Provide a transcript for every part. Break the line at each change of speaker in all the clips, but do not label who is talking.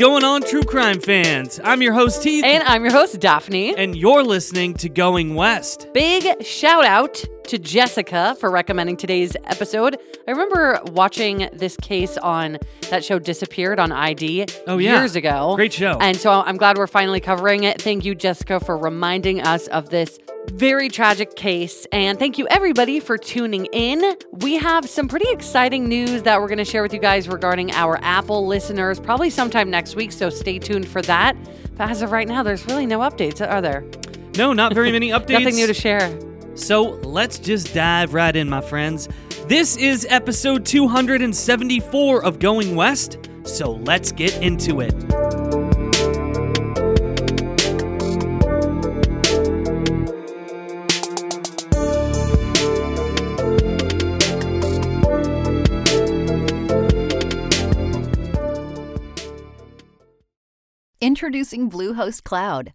going on, true crime fans? I'm your host, Heath.
And I'm your host, Daphne.
And you're listening to Going West.
Big shout out to Jessica for recommending today's episode. I remember watching this case on that show Disappeared on ID
oh, yeah.
years ago.
Great show.
And so I'm glad we're finally covering it. Thank you, Jessica, for reminding us of this very tragic case. And thank you, everybody, for tuning in. We have some pretty exciting news that we're going to share with you guys regarding our Apple listeners, probably sometime next week. So stay tuned for that. But as of right now, there's really no updates, are there?
No, not very many updates.
Nothing new to share.
So let's just dive right in, my friends. This is episode 274 of Going West. So let's get into it.
Introducing Bluehost Cloud,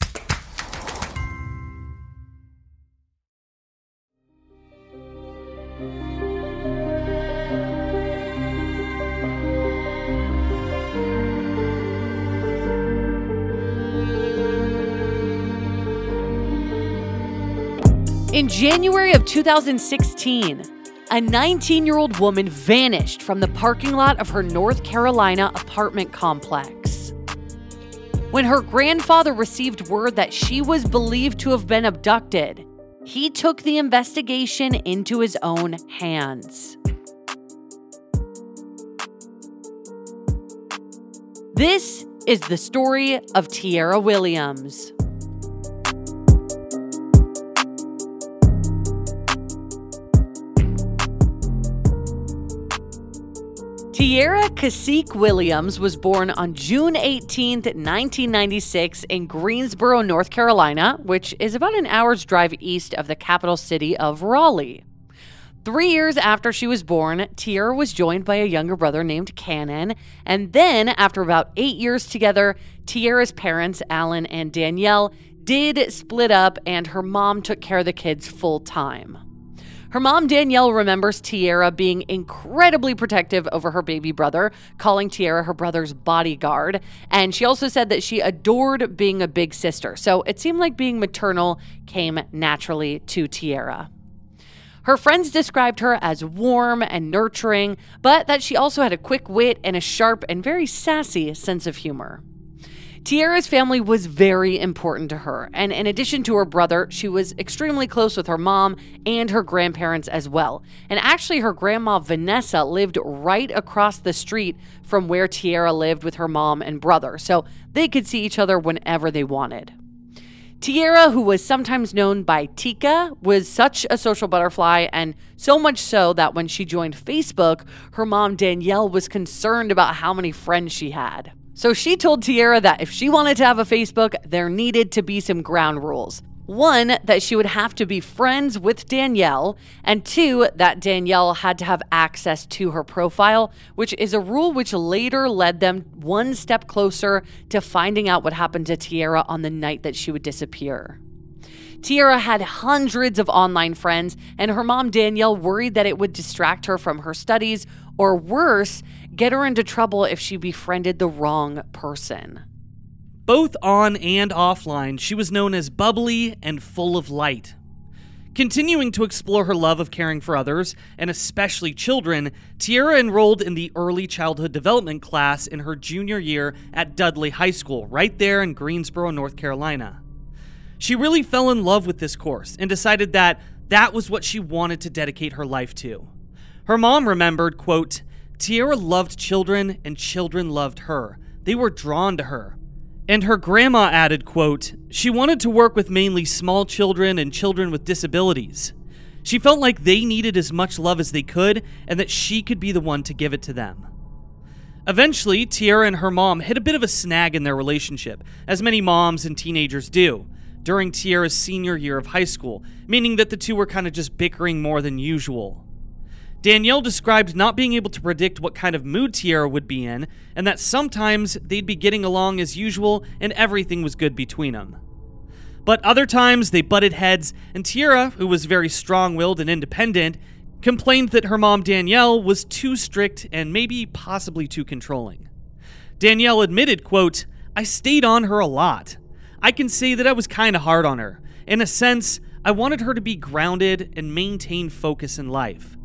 In January of 2016, a 19 year old woman vanished from the parking lot of her North Carolina apartment complex. When her grandfather received word that she was believed to have been abducted, he took the investigation into his own hands. This is the story of Tierra Williams. Tierra Cacique Williams was born on June 18, 1996, in Greensboro, North Carolina, which is about an hour's drive east of the capital city of Raleigh. Three years after she was born, Tierra was joined by a younger brother named Cannon. And then, after about eight years together, Tierra's parents, Alan and Danielle, did split up, and her mom took care of the kids full time. Her mom, Danielle, remembers Tierra being incredibly protective over her baby brother, calling Tierra her brother's bodyguard. And she also said that she adored being a big sister. So it seemed like being maternal came naturally to Tierra. Her friends described her as warm and nurturing, but that she also had a quick wit and a sharp and very sassy sense of humor. Tierra's family was very important to her, and in addition to her brother, she was extremely close with her mom and her grandparents as well. And actually, her grandma Vanessa lived right across the street from where Tierra lived with her mom and brother, so they could see each other whenever they wanted. Tierra, who was sometimes known by Tika, was such a social butterfly, and so much so that when she joined Facebook, her mom Danielle was concerned about how many friends she had. So she told Tierra that if she wanted to have a Facebook, there needed to be some ground rules. One, that she would have to be friends with Danielle, and two, that Danielle had to have access to her profile, which is a rule which later led them one step closer to finding out what happened to Tierra on the night that she would disappear. Tierra had hundreds of online friends, and her mom, Danielle, worried that it would distract her from her studies or worse, get her into trouble if she befriended the wrong person.
Both on and offline, she was known as bubbly and full of light. Continuing to explore her love of caring for others, and especially children, Tierra enrolled in the early childhood development class in her junior year at Dudley High School, right there in Greensboro, North Carolina. She really fell in love with this course and decided that that was what she wanted to dedicate her life to. Her mom remembered, quote, Tierra loved children and children loved her. They were drawn to her. And her grandma added, quote, she wanted to work with mainly small children and children with disabilities. She felt like they needed as much love as they could and that she could be the one to give it to them. Eventually, Tierra and her mom hit a bit of a snag in their relationship, as many moms and teenagers do, during Tierra's senior year of high school, meaning that the two were kind of just bickering more than usual. Danielle described not being able to predict what kind of mood Tierra would be in, and that sometimes they'd be getting along as usual and everything was good between them. But other times they butted heads, and Tierra, who was very strong willed and independent, complained that her mom Danielle was too strict and maybe possibly too controlling. Danielle admitted, quote, I stayed on her a lot. I can say that I was kind of hard on her. In a sense, I wanted her to be grounded and maintain focus in life.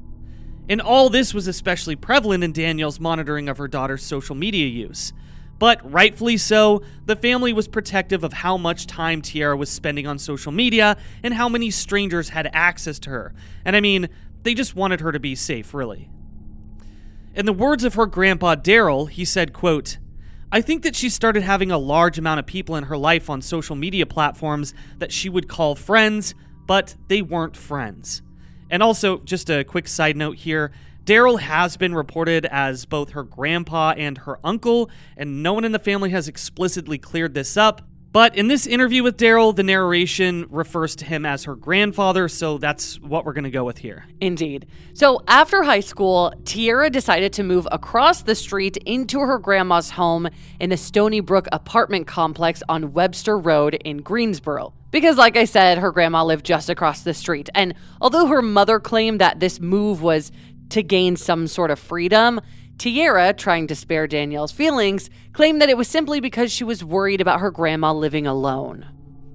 And all this was especially prevalent in Danielle's monitoring of her daughter's social media use. But rightfully so, the family was protective of how much time Tierra was spending on social media and how many strangers had access to her. And I mean, they just wanted her to be safe, really. In the words of her grandpa Daryl, he said, quote, I think that she started having a large amount of people in her life on social media platforms that she would call friends, but they weren't friends. And also, just a quick side note here Daryl has been reported as both her grandpa and her uncle, and no one in the family has explicitly cleared this up. But in this interview with Daryl, the narration refers to him as her grandfather, so that's what we're going to go with here.
Indeed. So after high school, Tierra decided to move across the street into her grandma's home in the Stony Brook apartment complex on Webster Road in Greensboro. Because, like I said, her grandma lived just across the street. And although her mother claimed that this move was to gain some sort of freedom, Tierra, trying to spare Danielle's feelings, claimed that it was simply because she was worried about her grandma living alone.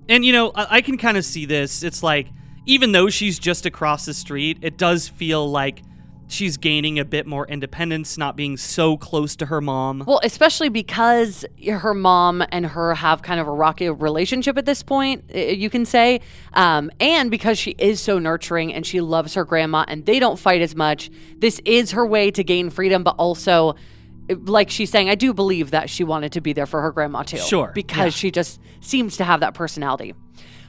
And, you know, I, I can kind of see this. It's like, even though she's just across the street, it does feel like she's gaining a bit more independence, not being so close to her mom.
Well, especially because her mom and her have kind of a rocky relationship at this point, you can say. Um, and because she is so nurturing and she loves her grandma and they don't fight as much, this is her way to gain freedom, but also. Like she's saying, I do believe that she wanted to be there for her grandma too.
Sure.
Because
yeah.
she just seems to have that personality.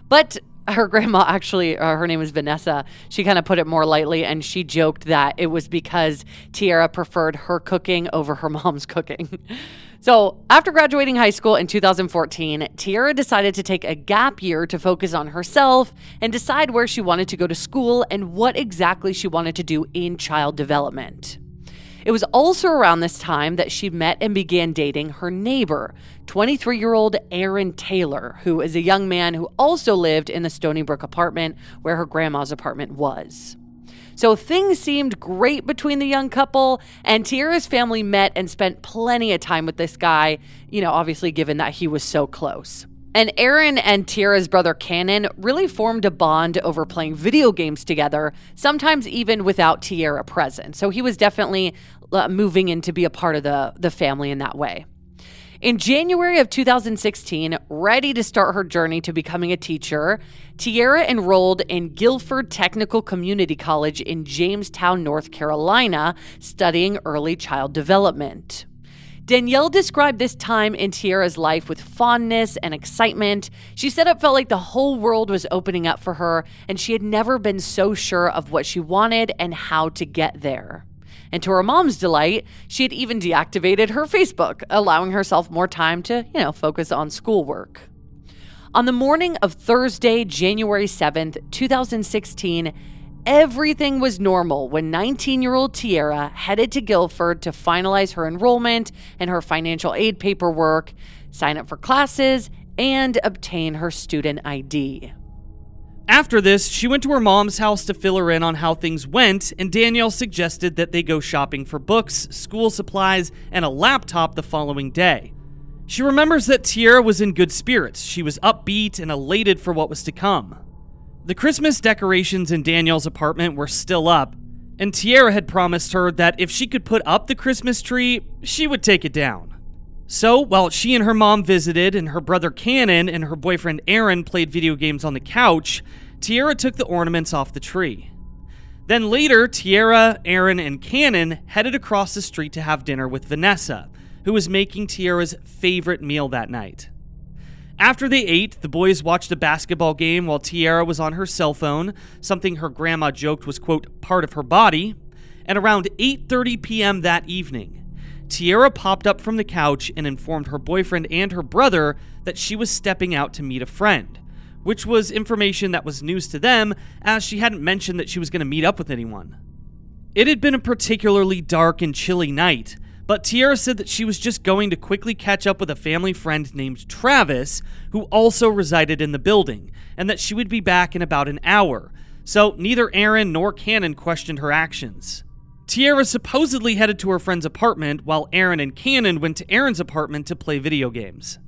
But her grandma actually uh, her name is vanessa. She kind of put it more lightly and she joked that it was because Tierra preferred her cooking over her mom's cooking. So after graduating high school in 2014 Tierra decided to take a gap year to focus on herself and decide where she wanted to go to school and what exactly she wanted to do in child development it was also around this time that she met and began dating her neighbor, 23 year old Aaron Taylor, who is a young man who also lived in the Stony Brook apartment where her grandma's apartment was. So things seemed great between the young couple, and Tierra's family met and spent plenty of time with this guy, you know, obviously given that he was so close. And Aaron and Tierra's brother Cannon really formed a bond over playing video games together, sometimes even without Tierra present. So he was definitely uh, moving in to be a part of the, the family in that way. In January of 2016, ready to start her journey to becoming a teacher, Tierra enrolled in Guilford Technical Community College in Jamestown, North Carolina, studying early child development. Danielle described this time in Tierra's life with fondness and excitement. She said it felt like the whole world was opening up for her, and she had never been so sure of what she wanted and how to get there. And to her mom's delight, she had even deactivated her Facebook, allowing herself more time to, you know, focus on schoolwork. On the morning of Thursday, January 7th, 2016, Everything was normal when 19 year old Tierra headed to Guilford to finalize her enrollment and her financial aid paperwork, sign up for classes, and obtain her student ID.
After this, she went to her mom's house to fill her in on how things went, and Danielle suggested that they go shopping for books, school supplies, and a laptop the following day. She remembers that Tierra was in good spirits. She was upbeat and elated for what was to come. The Christmas decorations in Danielle's apartment were still up, and Tierra had promised her that if she could put up the Christmas tree, she would take it down. So, while she and her mom visited, and her brother Cannon and her boyfriend Aaron played video games on the couch, Tierra took the ornaments off the tree. Then later, Tierra, Aaron, and Cannon headed across the street to have dinner with Vanessa, who was making Tierra's favorite meal that night. After they ate, the boys watched a basketball game while Tierra was on her cell phone, something her grandma joked was quote part of her body. And around 8:30 p.m. that evening, Tierra popped up from the couch and informed her boyfriend and her brother that she was stepping out to meet a friend, which was information that was news to them as she hadn't mentioned that she was going to meet up with anyone. It had been a particularly dark and chilly night, but Tierra said that she was just going to quickly catch up with a family friend named Travis, who also resided in the building, and that she would be back in about an hour. So neither Aaron nor Cannon questioned her actions. Tierra supposedly headed to her friend's apartment while Aaron and Cannon went to Aaron's apartment to play video games.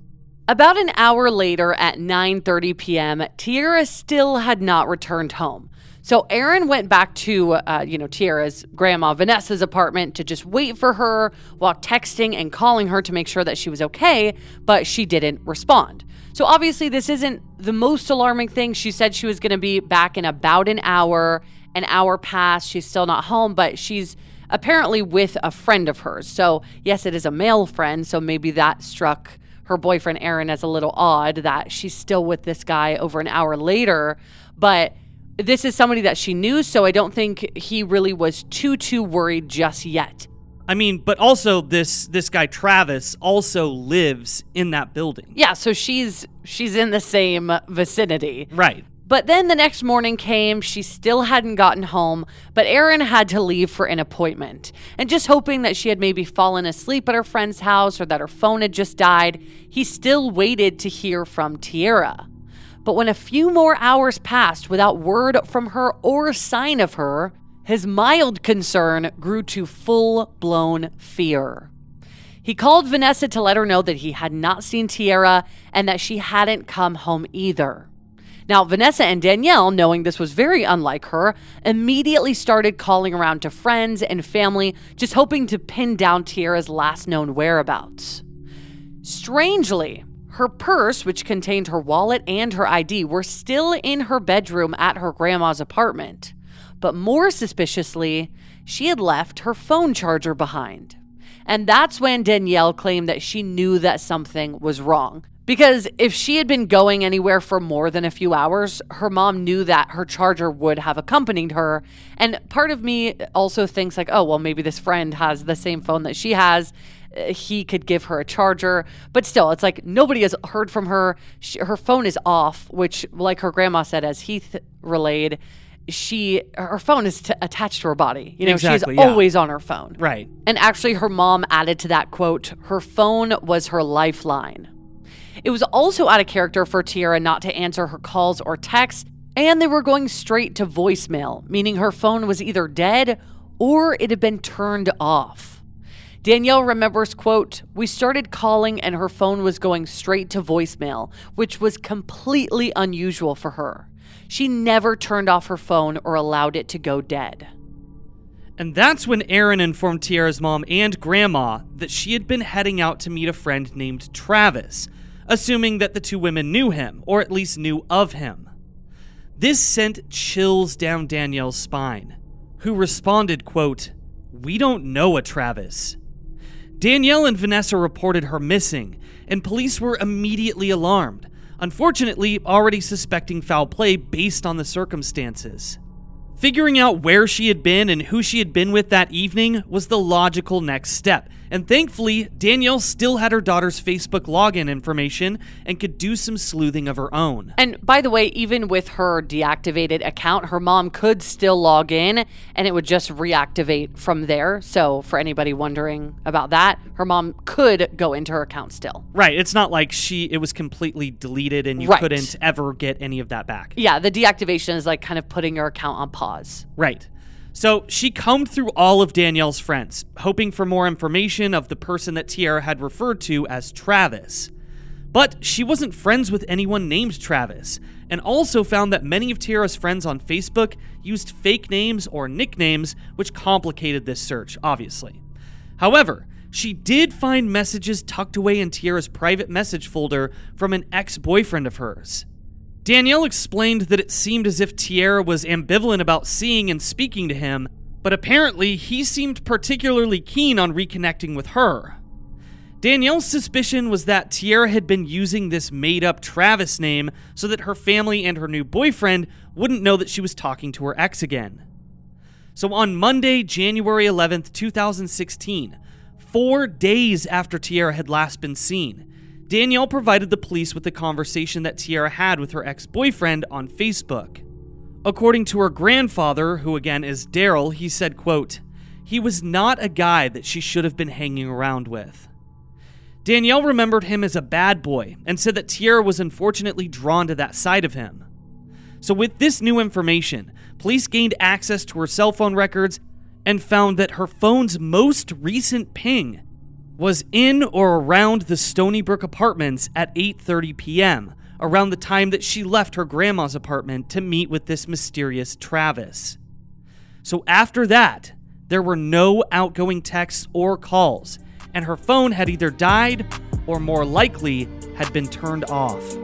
About an hour later at 9:30 p.m., Tierra still had not returned home. So Aaron went back to, uh, you know, Tierra's grandma Vanessa's apartment to just wait for her while texting and calling her to make sure that she was okay, but she didn't respond. So obviously, this isn't the most alarming thing. She said she was going to be back in about an hour, an hour passed. She's still not home, but she's apparently with a friend of hers. So, yes, it is a male friend. So maybe that struck her boyfriend, Aaron, as a little odd that she's still with this guy over an hour later. But this is somebody that she knew. So I don't think he really was too, too worried just yet.
I mean, but also this this guy Travis also lives in that building.
Yeah, so she's she's in the same vicinity.
Right.
But then the next morning came, she still hadn't gotten home, but Aaron had to leave for an appointment. And just hoping that she had maybe fallen asleep at her friend's house or that her phone had just died, he still waited to hear from Tierra. But when a few more hours passed without word from her or sign of her, his mild concern grew to full blown fear. He called Vanessa to let her know that he had not seen Tierra and that she hadn't come home either. Now, Vanessa and Danielle, knowing this was very unlike her, immediately started calling around to friends and family, just hoping to pin down Tierra's last known whereabouts. Strangely, her purse, which contained her wallet and her ID, were still in her bedroom at her grandma's apartment. But more suspiciously, she had left her phone charger behind. And that's when Danielle claimed that she knew that something was wrong. Because if she had been going anywhere for more than a few hours, her mom knew that her charger would have accompanied her. And part of me also thinks, like, oh, well, maybe this friend has the same phone that she has. Uh, he could give her a charger. But still, it's like nobody has heard from her. She, her phone is off, which, like her grandma said, as Heath relayed, she her phone is t- attached to her body. You know,
Exactly,
she's
yeah.
always on her phone.
Right.
And actually, her mom added to that quote, her phone was her lifeline. It was also out of character for Tierra not to answer her calls or texts, and they were going straight to voicemail, meaning her phone was either dead or it had been turned off. Danielle remembers, quote, We started calling and her phone was going straight to voicemail, which was completely unusual for her. She never turned off her phone or allowed it to go dead.
And that's when Aaron informed Tierra's mom and grandma that she had been heading out to meet a friend named Travis, assuming that the two women knew him, or at least knew of him. This sent chills down Danielle's spine, who responded, quote, We don't know a Travis. Danielle and Vanessa reported her missing, and police were immediately alarmed, unfortunately, already suspecting foul play based on the circumstances. Figuring out where she had been and who she had been with that evening was the logical next step, And thankfully, Danielle still had her daughter's Facebook login information and could do some sleuthing of her own.
And by the way, even with her deactivated account, her mom could still log in and it would just reactivate from there. So, for anybody wondering about that, her mom could go into her account still.
Right. It's not like she it was completely deleted and you
Right.
couldn't ever get any of that back.
Yeah, the deactivation is like kind of putting your account on pause.
Right. So she combed through all of Danielle's friends, hoping for more information of the person that Tierra had referred to as Travis. But she wasn't friends with anyone named Travis, and also found that many of Tierra's friends on Facebook used fake names or nicknames, which complicated this search, obviously. However, she did find messages tucked away in Tierra's private message folder from an ex boyfriend of hers. Danielle explained that it seemed as if Tierra was ambivalent about seeing and speaking to him, but apparently he seemed particularly keen on reconnecting with her. Danielle's suspicion was that Tierra had been using this made up Travis name so that her family and her new boyfriend wouldn't know that she was talking to her ex again. So on Monday, January 11th, 2016, four days after Tierra had last been seen, Danielle provided the police with the conversation that Tierra had with her ex boyfriend on Facebook. According to her grandfather, who again is Daryl, he said, quote, He was not a guy that she should have been hanging around with. Danielle remembered him as a bad boy and said that Tierra was unfortunately drawn to that side of him. So, with this new information, police gained access to her cell phone records and found that her phone's most recent ping was in or around the Stony Brook apartments at 8:30 p.m., around the time that she left her grandma's apartment to meet with this mysterious Travis. So after that, there were no outgoing texts or calls, and her phone had either died or more likely had been turned off.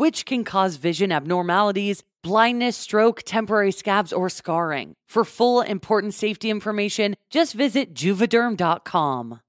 which can cause vision abnormalities, blindness, stroke, temporary scabs, or scarring. For full important safety information, just visit juvederm.com.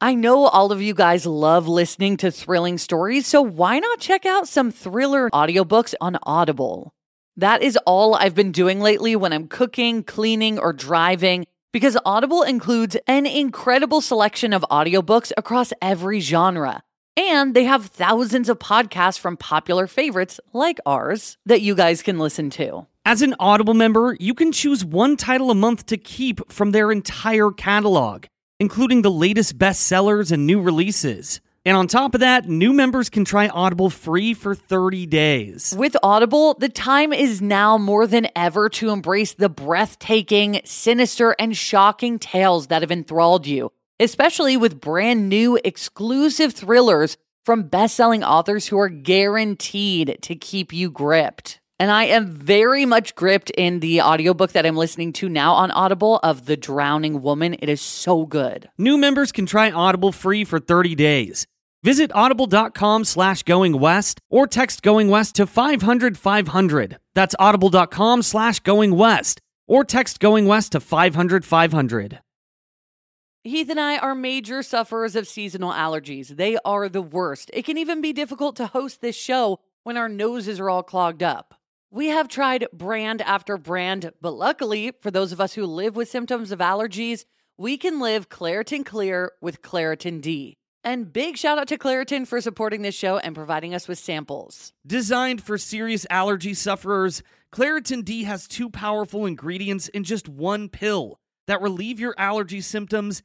I know all of you guys love listening to thrilling stories, so why not check out some thriller audiobooks on Audible? That is all I've been doing lately when I'm cooking, cleaning, or driving. Because Audible includes an incredible selection of audiobooks across every genre. And they have thousands of podcasts from popular favorites like ours that you guys can listen to.
As an Audible member, you can choose one title a month to keep from their entire catalog, including the latest bestsellers and new releases. And on top of that, new members can try Audible free for 30 days.
With Audible, the time is now more than ever to embrace the breathtaking, sinister, and shocking tales that have enthralled you especially with brand new exclusive thrillers from best-selling authors who are guaranteed to keep you gripped. And I am very much gripped in the audiobook that I'm listening to now on Audible of The Drowning Woman. It is so good.
New members can try Audible free for 30 days. Visit audible.com slash going west or text going west to 500 500. That's audible.com slash going west or text going west to 500 500.
Heath and I are major sufferers of seasonal allergies. They are the worst. It can even be difficult to host this show when our noses are all clogged up. We have tried brand after brand, but luckily, for those of us who live with symptoms of allergies, we can live Claritin Clear with Claritin D. And big shout out to Claritin for supporting this show and providing us with samples.
Designed for serious allergy sufferers, Claritin D has two powerful ingredients in just one pill that relieve your allergy symptoms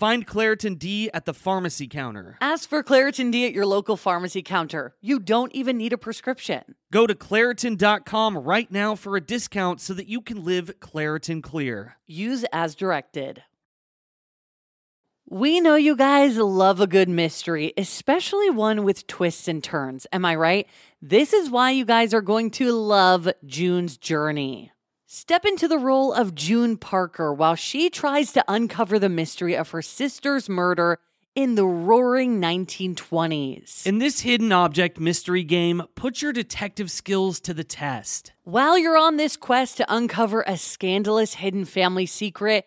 Find Claritin D at the pharmacy counter.
Ask for Claritin D at your local pharmacy counter. You don't even need a prescription.
Go to Claritin.com right now for a discount so that you can live Claritin Clear.
Use as directed. We know you guys love a good mystery, especially one with twists and turns. Am I right? This is why you guys are going to love June's Journey. Step into the role of June Parker while she tries to uncover the mystery of her sister's murder in the roaring 1920s.
In this hidden object mystery game, put your detective skills to the test.
While you're on this quest to uncover a scandalous hidden family secret,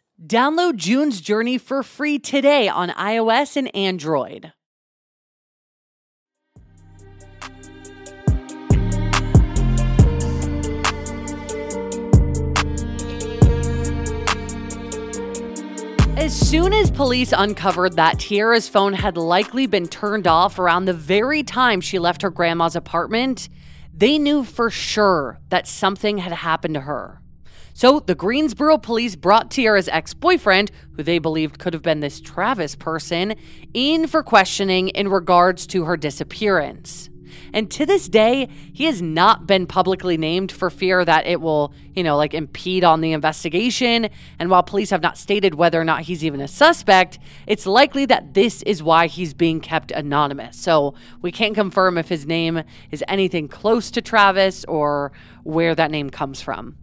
Download June's Journey for free today on iOS and Android. As soon as police uncovered that Tierra's phone had likely been turned off around the very time she left her grandma's apartment, they knew for sure that something had happened to her. So the Greensboro police brought Tierra's ex boyfriend, who they believed could have been this Travis person, in for questioning in regards to her disappearance. And to this day, he has not been publicly named for fear that it will, you know, like impede on the investigation. And while police have not stated whether or not he's even a suspect, it's likely that this is why he's being kept anonymous. So we can't confirm if his name is anything close to Travis or where that name comes from.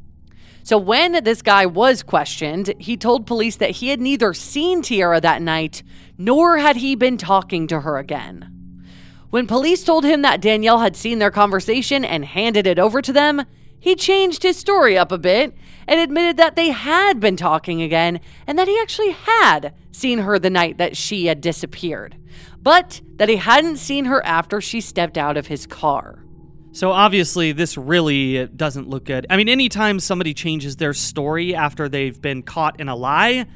So when this guy was questioned, he told police that he had neither seen Tierra that night nor had he been talking to her again. When police told him that Danielle had seen their conversation and handed it over to them, he changed his story up a bit and admitted that they had been talking again and that he actually had seen her the night that she had disappeared, but that he hadn't seen her after she stepped out of his car.
So obviously, this really doesn't look good. I mean, anytime somebody changes their story after they've been caught in a lie,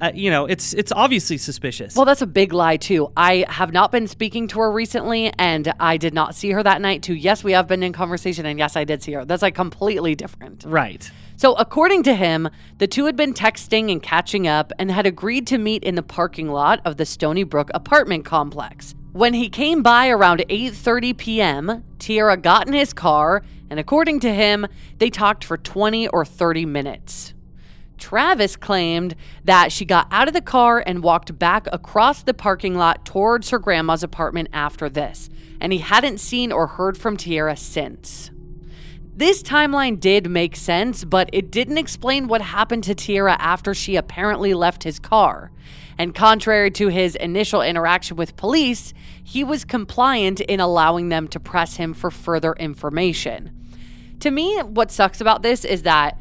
uh, you know, it's it's obviously suspicious.
Well, that's a big lie too. I have not been speaking to her recently, and I did not see her that night. Too. Yes, we have been in conversation, and yes, I did see her. That's like completely different.
right.
So, according to him, the two had been texting and catching up and had agreed to meet in the parking lot of the Stony Brook apartment complex. When he came by around 8:30 p.m., Tierra got in his car, and according to him, they talked for 20 or 30 minutes. Travis claimed that she got out of the car and walked back across the parking lot towards her grandma's apartment after this, and he hadn't seen or heard from Tierra since. This timeline did make sense, but it didn't explain what happened to Tierra after she apparently left his car. And contrary to his initial interaction with police, he was compliant in allowing them to press him for further information. To me, what sucks about this is that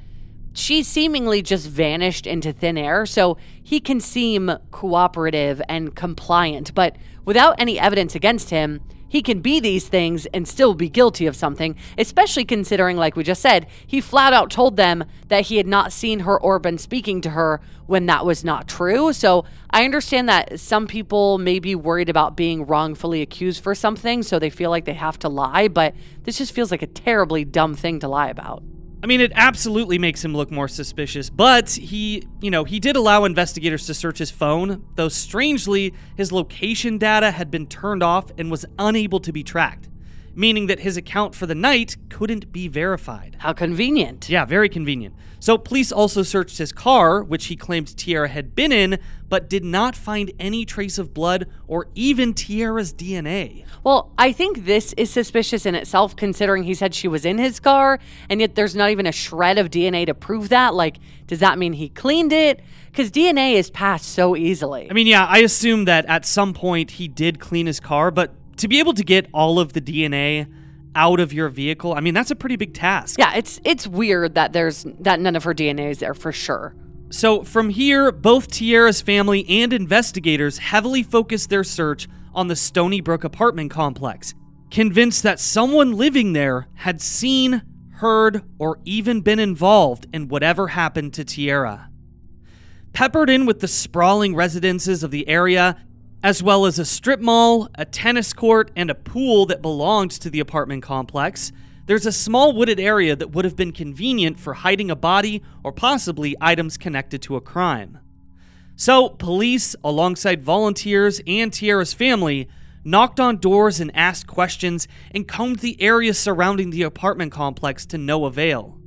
she seemingly just vanished into thin air, so he can seem cooperative and compliant, but without any evidence against him, he can be these things and still be guilty of something, especially considering, like we just said, he flat out told them that he had not seen her or been speaking to her when that was not true. So I understand that some people may be worried about being wrongfully accused for something, so they feel like they have to lie, but this just feels like a terribly dumb thing to lie about.
I mean, it absolutely makes him look more suspicious, but he, you know, he did allow investigators to search his phone, though strangely, his location data had been turned off and was unable to be tracked, meaning that his account for the night couldn't be verified.
How convenient.
Yeah, very convenient. So, police also searched his car, which he claimed Tierra had been in, but did not find any trace of blood or even Tierra's DNA.
Well, I think this is suspicious in itself, considering he said she was in his car, and yet there's not even a shred of DNA to prove that. Like, does that mean he cleaned it? Because DNA is passed so easily.
I mean, yeah, I assume that at some point he did clean his car, but to be able to get all of the DNA out of your vehicle, I mean, that's a pretty big task.
Yeah, it's it's weird that there's that none of her DNA is there for sure.
So from here, both Tierra's family and investigators heavily focused their search on the Stony Brook apartment complex, convinced that someone living there had seen, heard, or even been involved in whatever happened to Tierra. Peppered in with the sprawling residences of the area, as well as a strip mall, a tennis court, and a pool that belonged to the apartment complex, there's a small wooded area that would have been convenient for hiding a body or possibly items connected to a crime. So, police, alongside volunteers and Tierra's family, knocked on doors and asked questions and combed the area surrounding the apartment complex to no avail.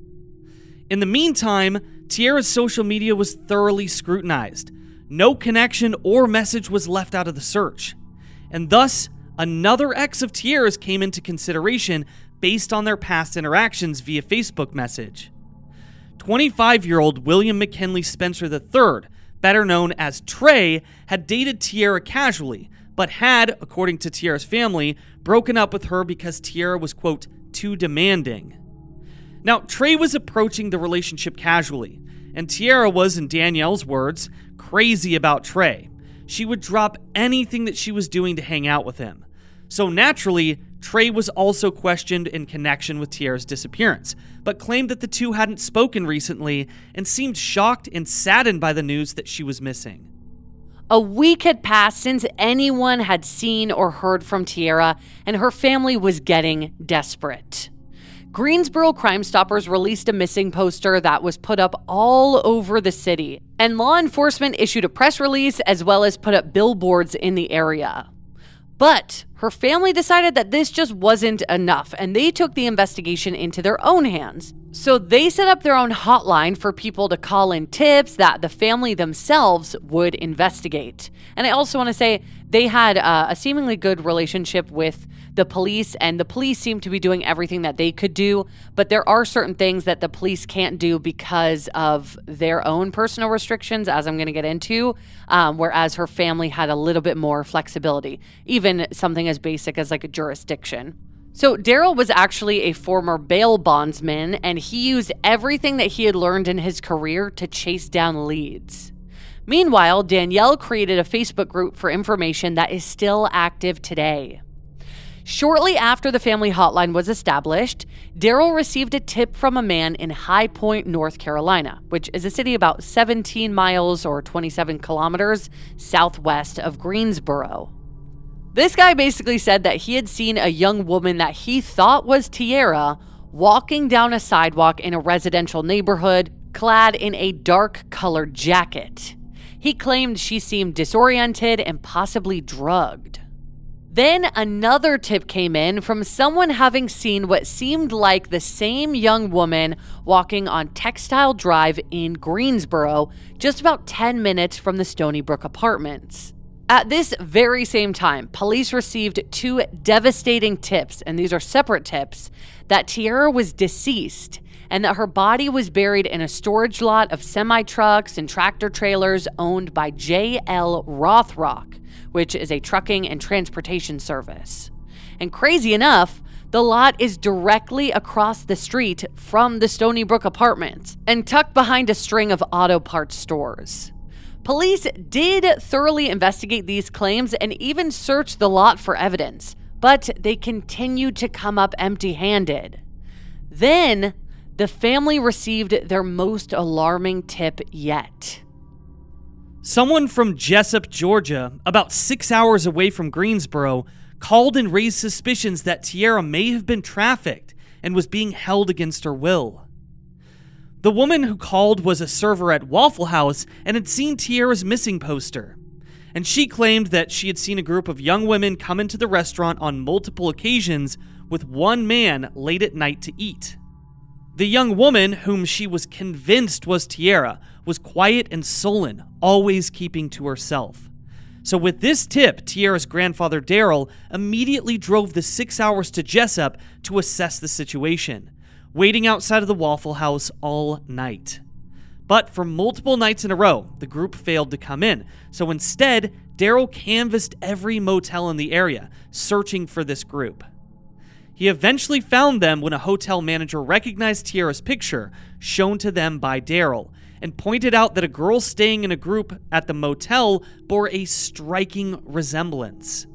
In the meantime, Tierra's social media was thoroughly scrutinized. No connection or message was left out of the search. And thus, another ex of Tierra's came into consideration based on their past interactions via Facebook message. 25 year old William McKinley Spencer III, better known as Trey, had dated Tierra casually, but had, according to Tierra's family, broken up with her because Tierra was, quote, too demanding. Now, Trey was approaching the relationship casually, and Tierra was, in Danielle's words, crazy about Trey. She would drop anything that she was doing to hang out with him. So naturally, Trey was also questioned in connection with Tierra's disappearance, but claimed that the two hadn't spoken recently and seemed shocked and saddened by the news that she was missing.
A week had passed since anyone had seen or heard from Tierra, and her family was getting desperate. Greensboro Crime Stoppers released a missing poster that was put up all over the city, and law enforcement issued a press release as well as put up billboards in the area. But her family decided that this just wasn't enough, and they took the investigation into their own hands. So they set up their own hotline for people to call in tips that the family themselves would investigate. And I also want to say they had uh, a seemingly good relationship with the police, and the police seemed to be doing everything that they could do. But there are certain things that the police can't do because of their own personal restrictions, as I'm going to get into. Um, whereas her family had a little bit more flexibility, even something as basic as like a jurisdiction. So, Daryl was actually a former bail bondsman, and he used everything that he had learned in his career to chase down leads. Meanwhile, Danielle created a Facebook group for information that is still active today. Shortly after the family hotline was established, Daryl received a tip from a man in High Point, North Carolina, which is a city about 17 miles or 27 kilometers southwest of Greensboro. This guy basically said that he had seen a young woman that he thought was Tierra walking down a sidewalk in a residential neighborhood clad in a dark colored jacket. He claimed she seemed disoriented and possibly drugged. Then another tip came in from someone having seen what seemed like the same young woman walking on Textile Drive in Greensboro, just about 10 minutes from the Stony Brook apartments. At this very same time, police received two devastating tips, and these are separate tips, that Tierra was deceased and that her body was buried in a storage lot of semi trucks and tractor trailers owned by J.L. Rothrock, which is a trucking and transportation service. And crazy enough, the lot is directly across the street from the Stony Brook apartments and tucked behind a string of auto parts stores. Police did thoroughly investigate these claims and even search the lot for evidence, but they continued to come up empty handed. Then, the family received their most alarming tip yet.
Someone from Jesup, Georgia, about six hours away from Greensboro, called and raised suspicions that Tierra may have been trafficked and was being held against her will. The woman who called was a server at Waffle House and had seen Tierra's missing poster. And she claimed that she had seen a group of young women come into the restaurant on multiple occasions with one man late at night to eat. The young woman, whom she was convinced was Tierra, was quiet and sullen, always keeping to herself. So, with this tip, Tierra's grandfather Daryl immediately drove the six hours to Jesup to assess the situation waiting outside of the Waffle House all night. But for multiple nights in a row, the group failed to come in. So instead, Daryl canvassed every motel in the area, searching for this group. He eventually found them when a hotel manager recognized Tierra's picture, shown to them by Daryl, and pointed out that a girl staying in a group at the motel bore a striking resemblance.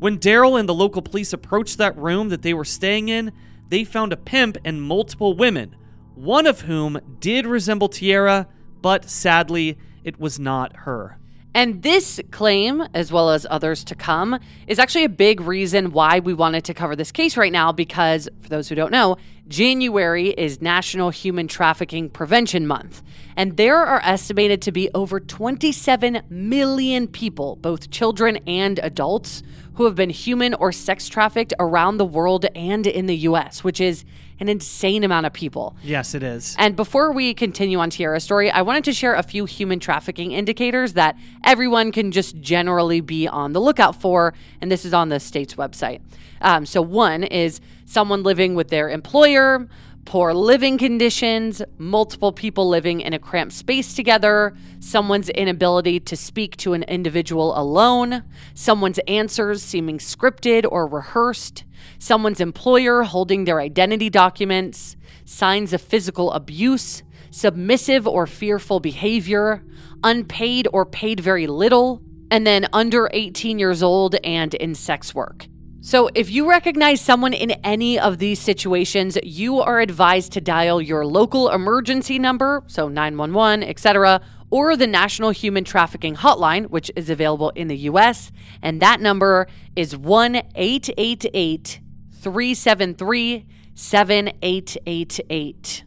When Daryl and the local police approached that room that they were staying in, they found a pimp and multiple women, one of whom did resemble Tierra, but sadly, it was not her.
And this claim, as well as others to come, is actually a big reason why we wanted to cover this case right now because, for those who don't know, January is National Human Trafficking Prevention Month. And there are estimated to be over 27 million people, both children and adults, who have been human or sex trafficked around the world and in the US, which is an insane amount of people.
Yes, it is.
And before we continue on Tierra's story, I wanted to share a few human trafficking indicators that everyone can just generally be on the lookout for. And this is on the state's website. Um, so, one is someone living with their employer, poor living conditions, multiple people living in a cramped space together, someone's inability to speak to an individual alone, someone's answers seeming scripted or rehearsed, someone's employer holding their identity documents, signs of physical abuse, submissive or fearful behavior, unpaid or paid very little, and then under 18 years old and in sex work. So, if you recognize someone in any of these situations, you are advised to dial your local emergency number, so 911, etc., or the National Human Trafficking Hotline, which is available in the US, and that number is 1 888 373 7888.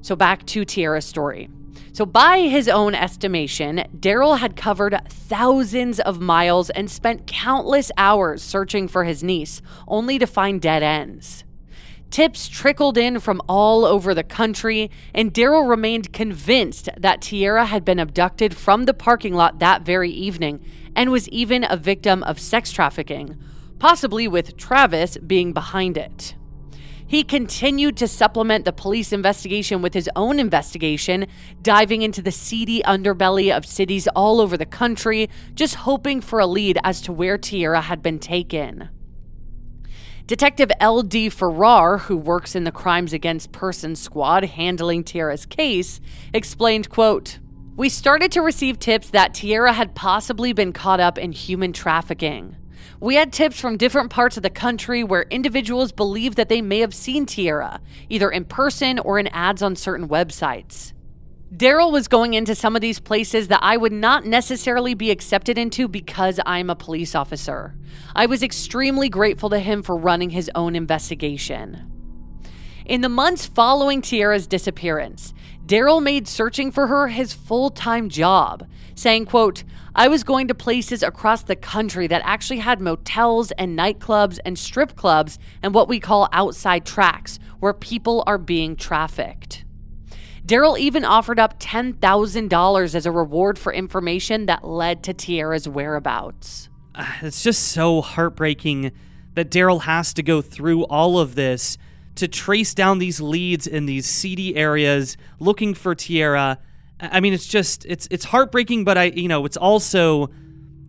So, back to Tierra's story. So, by his own estimation, Daryl had covered thousands of miles and spent countless hours searching for his niece, only to find dead ends. Tips trickled in from all over the country, and Daryl remained convinced that Tierra had been abducted from the parking lot that very evening and was even a victim of sex trafficking, possibly with Travis being behind it. He continued to supplement the police investigation with his own investigation, diving into the seedy underbelly of cities all over the country, just hoping for a lead as to where Tierra had been taken. Detective L.D. Farrar, who works in the Crimes Against Persons squad handling Tierra's case, explained, quote, We started to receive tips that Tierra had possibly been caught up in human trafficking. We had tips from different parts of the country where individuals believed that they may have seen Tierra, either in person or in ads on certain websites. Daryl was going into some of these places that I would not necessarily be accepted into because I'm a police officer. I was extremely grateful to him for running his own investigation. In the months following Tierra's disappearance, Daryl made searching for her his full-time job, saying, quote, I was going to places across the country that actually had motels and nightclubs and strip clubs and what we call outside tracks where people are being trafficked. Daryl even offered up $10,000 as a reward for information that led to Tierra's whereabouts.
Ah, it's just so heartbreaking that Daryl has to go through all of this to trace down these leads in these seedy areas looking for Tierra. I mean, it's just it's it's heartbreaking, but I you know it's also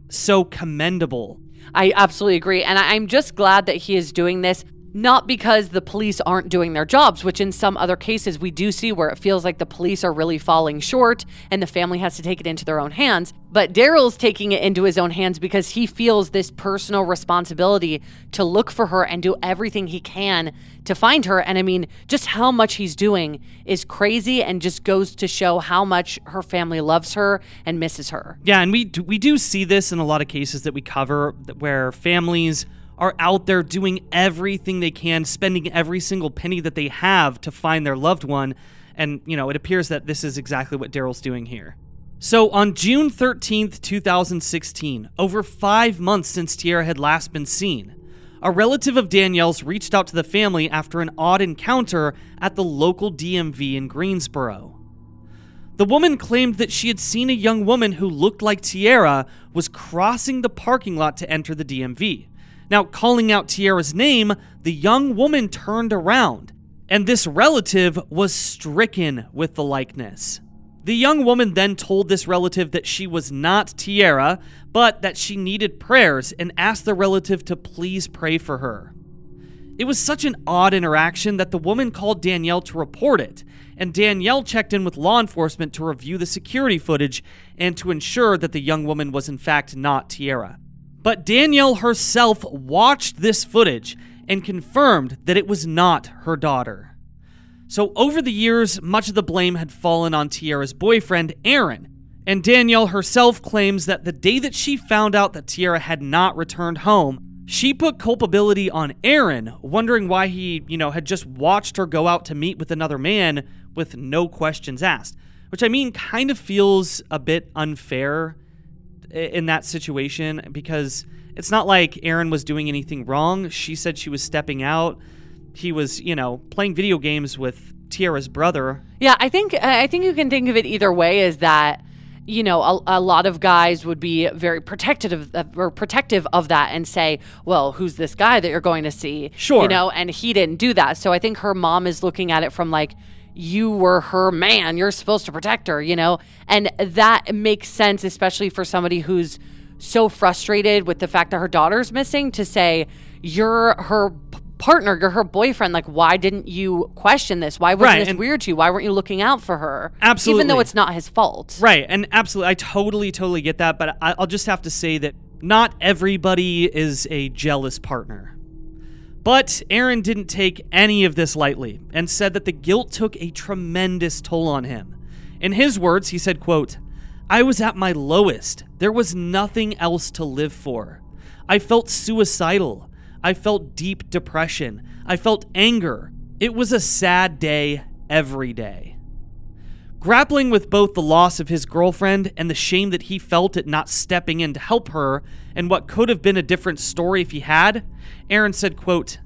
so commendable.
I absolutely agree, and I'm just glad that he is doing this not because the police aren't doing their jobs, which in some other cases we do see where it feels like the police are really falling short and the family has to take it into their own hands. But Daryl's taking it into his own hands because he feels this personal responsibility to look for her and do everything he can to find her. And I mean, just how much he's doing is crazy and just goes to show how much her family loves her and misses her.
Yeah, and we do, we do see this in a lot of cases that we cover where families are out there doing everything they can, spending every single penny that they have to find their loved one. And, you know, it appears that this is exactly what Daryl's doing here. So on June 13th, 2016, over five months since Tierra had last been seen, a relative of Danielle's reached out to the family after an odd encounter at the local DMV in Greensboro. The woman claimed that she had seen a young woman who looked like Tierra was crossing the parking lot to enter the DMV. Now, calling out Tierra's name, the young woman turned around, and this relative was stricken with the likeness. The young woman then told this relative that she was not Tierra, but that she needed prayers and asked the relative to please pray for her. It was such an odd interaction that the woman called Danielle to report it, and Danielle checked in with law enforcement to review the security footage and to ensure that the young woman was in fact not Tierra. But Danielle herself watched this footage and confirmed that it was not her daughter. So, over the years, much of the blame had fallen on Tierra's boyfriend, Aaron. And Danielle herself claims that the day that she found out that Tierra had not returned home, she put culpability on Aaron, wondering why he, you know, had just watched her go out to meet with another man with no questions asked. Which I mean kind of feels a bit unfair in that situation because it's not like Aaron was doing anything wrong. She said she was stepping out. He was, you know, playing video games with Tierra's brother.
Yeah, I think I think you can think of it either way. Is that you know a, a lot of guys would be very protective of, or protective of that and say, well, who's this guy that you're going to see?
Sure,
you know, and he didn't do that. So I think her mom is looking at it from like you were her man. You're supposed to protect her, you know? And that makes sense, especially for somebody who's so frustrated with the fact that her daughter's missing to say, you're her partner, you're her boyfriend. Like, why didn't you question this? Why wasn't right, this weird to you? Why weren't you looking out for her?
Absolutely.
Even though it's not his fault.
Right. And absolutely, I totally, totally get that. But I'll just have to say that not everybody is a jealous partner. But Aaron didn't take any of this lightly and said that the guilt took a tremendous toll on him. In his words, he said, quote, I was at my lowest. There was nothing else to live for. I felt suicidal. I felt deep depression. I felt anger. It was a sad day every day. Grappling with both the loss of his girlfriend and the shame that he felt at not stepping in to help her and what could have been a different story if he had, Aaron said, quote,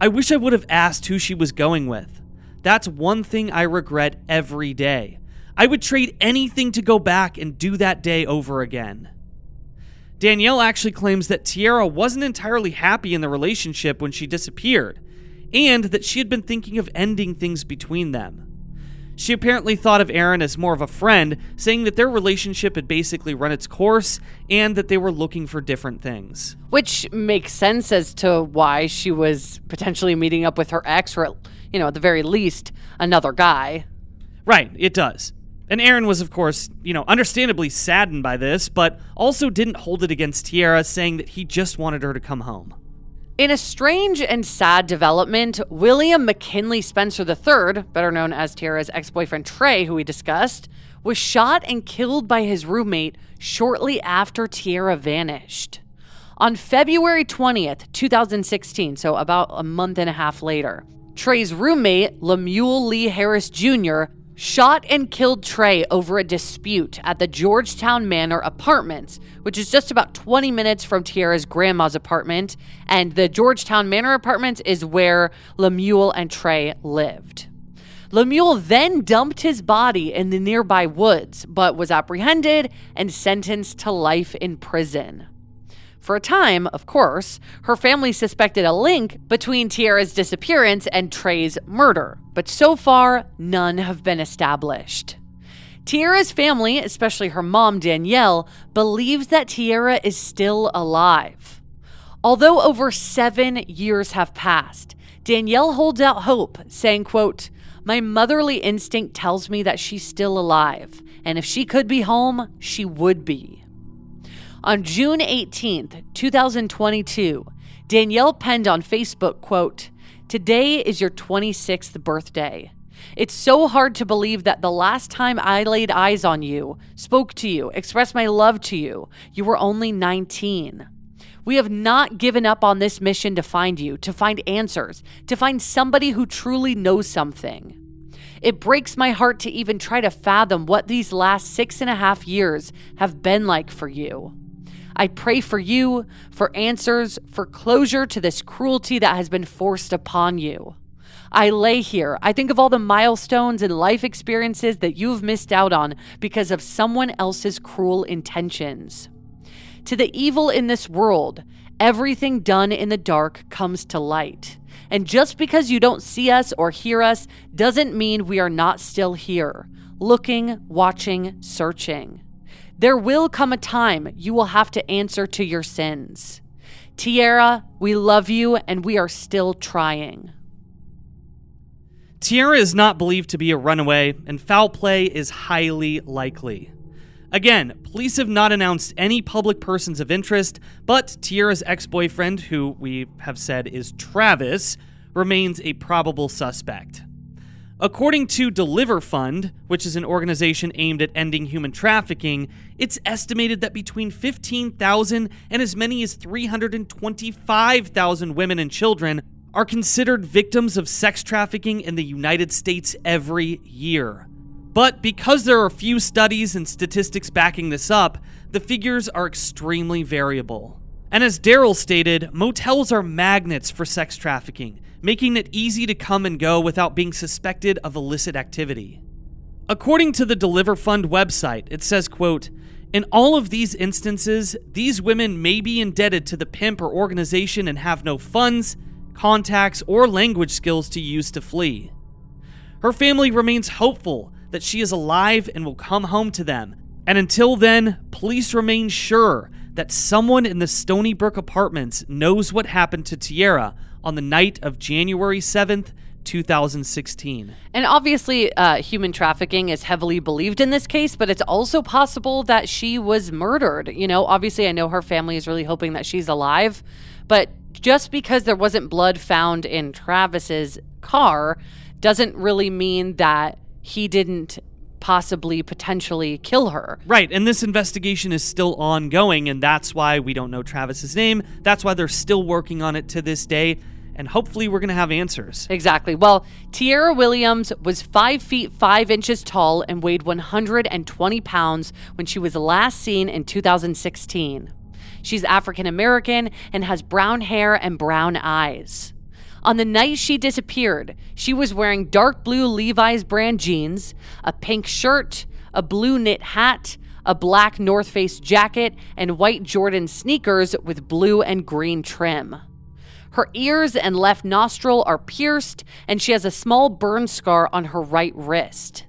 I wish I would have asked who she was going with. That's one thing I regret every day. I would trade anything to go back and do that day over again. Danielle actually claims that Tierra wasn't entirely happy in the relationship when she disappeared, and that she had been thinking of ending things between them. She apparently thought of Aaron as more of a friend, saying that their relationship had basically run its course and that they were looking for different things.
Which makes sense as to why she was potentially meeting up with her ex, or, you know, at the very least, another guy.
Right, it does. And Aaron was, of course, you know, understandably saddened by this, but also didn't hold it against Tierra, saying that he just wanted her to come home.
In a strange and sad development, William McKinley Spencer III, better known as Tierra's ex boyfriend Trey, who we discussed, was shot and killed by his roommate shortly after Tierra vanished. On February 20th, 2016, so about a month and a half later, Trey's roommate, Lemuel Lee Harris Jr., shot and killed Trey over a dispute at the Georgetown Manor Apartments, which is just about 20 minutes from Tierra's grandma's apartment. And the Georgetown Manor Apartments is where Lemuel and Trey lived. Lemuel then dumped his body in the nearby woods, but was apprehended and sentenced to life in prison. For a time, of course, her family suspected a link between Tierra's disappearance and Trey's murder, but so far, none have been established. Tierra's family, especially her mom Danielle, believes that Tierra is still alive. Although over seven years have passed, Danielle holds out hope, saying, quote, My motherly instinct tells me that she's still alive, and if she could be home, she would be. On June 18th, 2022, Danielle penned on Facebook, quote, Today is your 26th birthday. It's so hard to believe that the last time I laid eyes on you, spoke to you, expressed my love to you, you were only 19. We have not given up on this mission to find you, to find answers, to find somebody who truly knows something. It breaks my heart to even try to fathom what these last six and a half years have been like for you. I pray for you, for answers, for closure to this cruelty that has been forced upon you. I lay here. I think of all the milestones and life experiences that you've missed out on because of someone else's cruel intentions. To the evil in this world, everything done in the dark comes to light. And just because you don't see us or hear us doesn't mean we are not still here, looking, watching, searching. There will come a time you will have to answer to your sins. Tierra, we love you and we are still trying.
Tierra is not believed to be a runaway, and foul play is highly likely. Again, police have not announced any public persons of interest, but Tierra's ex boyfriend, who we have said is Travis, remains a probable suspect. According to Deliver Fund, which is an organization aimed at ending human trafficking, it's estimated that between 15,000 and as many as 325,000 women and children are considered victims of sex trafficking in the United States every year. But because there are few studies and statistics backing this up, the figures are extremely variable. And as Daryl stated, motels are magnets for sex trafficking making it easy to come and go without being suspected of illicit activity. According to the Deliver Fund website, it says, quote, in all of these instances, these women may be indebted to the pimp or organization and have no funds, contacts, or language skills to use to flee. Her family remains hopeful that she is alive and will come home to them. And until then, police remain sure that someone in the Stony Brook apartments knows what happened to Tierra on the night of January 7th, 2016.
And obviously, uh, human trafficking is heavily believed in this case, but it's also possible that she was murdered. You know, obviously, I know her family is really hoping that she's alive, but just because there wasn't blood found in Travis's car doesn't really mean that he didn't possibly potentially kill her.
Right, and this investigation is still ongoing, and that's why we don't know Travis's name. That's why they're still working on it to this day and hopefully we're going to have answers.
Exactly. Well, Tierra Williams was 5 feet 5 inches tall and weighed 120 pounds when she was last seen in 2016. She's African American and has brown hair and brown eyes. On the night she disappeared, she was wearing dark blue Levi's brand jeans, a pink shirt, a blue knit hat, a black North Face jacket, and white Jordan sneakers with blue and green trim. Her ears and left nostril are pierced, and she has a small burn scar on her right wrist.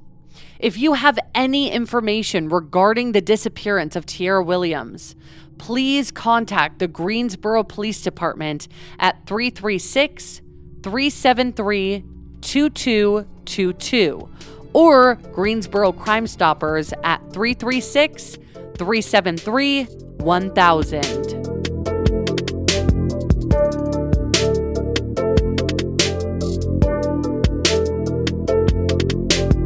If you have any information regarding the disappearance of Tierra Williams, please contact the Greensboro Police Department at 336 373 2222 or Greensboro Crime Stoppers at 336 373 1000.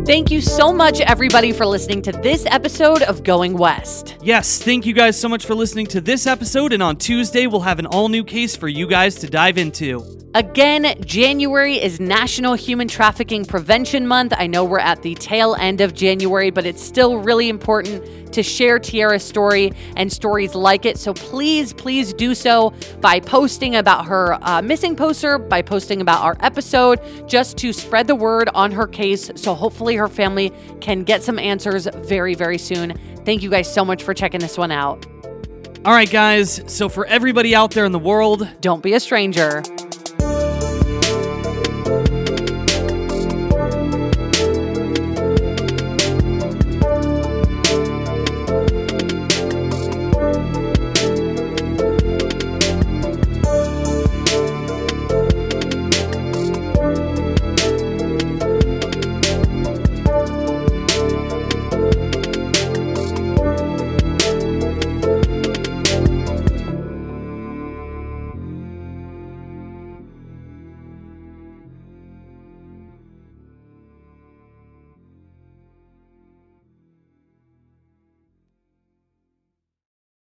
Thank you so much, everybody, for listening to this episode of Going West.
Yes, thank you guys so much for listening to this episode. And on Tuesday, we'll have an all new case for you guys to dive into.
Again, January is National Human Trafficking Prevention Month. I know we're at the tail end of January, but it's still really important to share Tierra's story and stories like it. So please, please do so by posting about her uh, missing poster, by posting about our episode, just to spread the word on her case. So hopefully her family can get some answers very, very soon. Thank you guys so much for checking this one out.
All right, guys. So, for everybody out there in the world,
Don't be a stranger.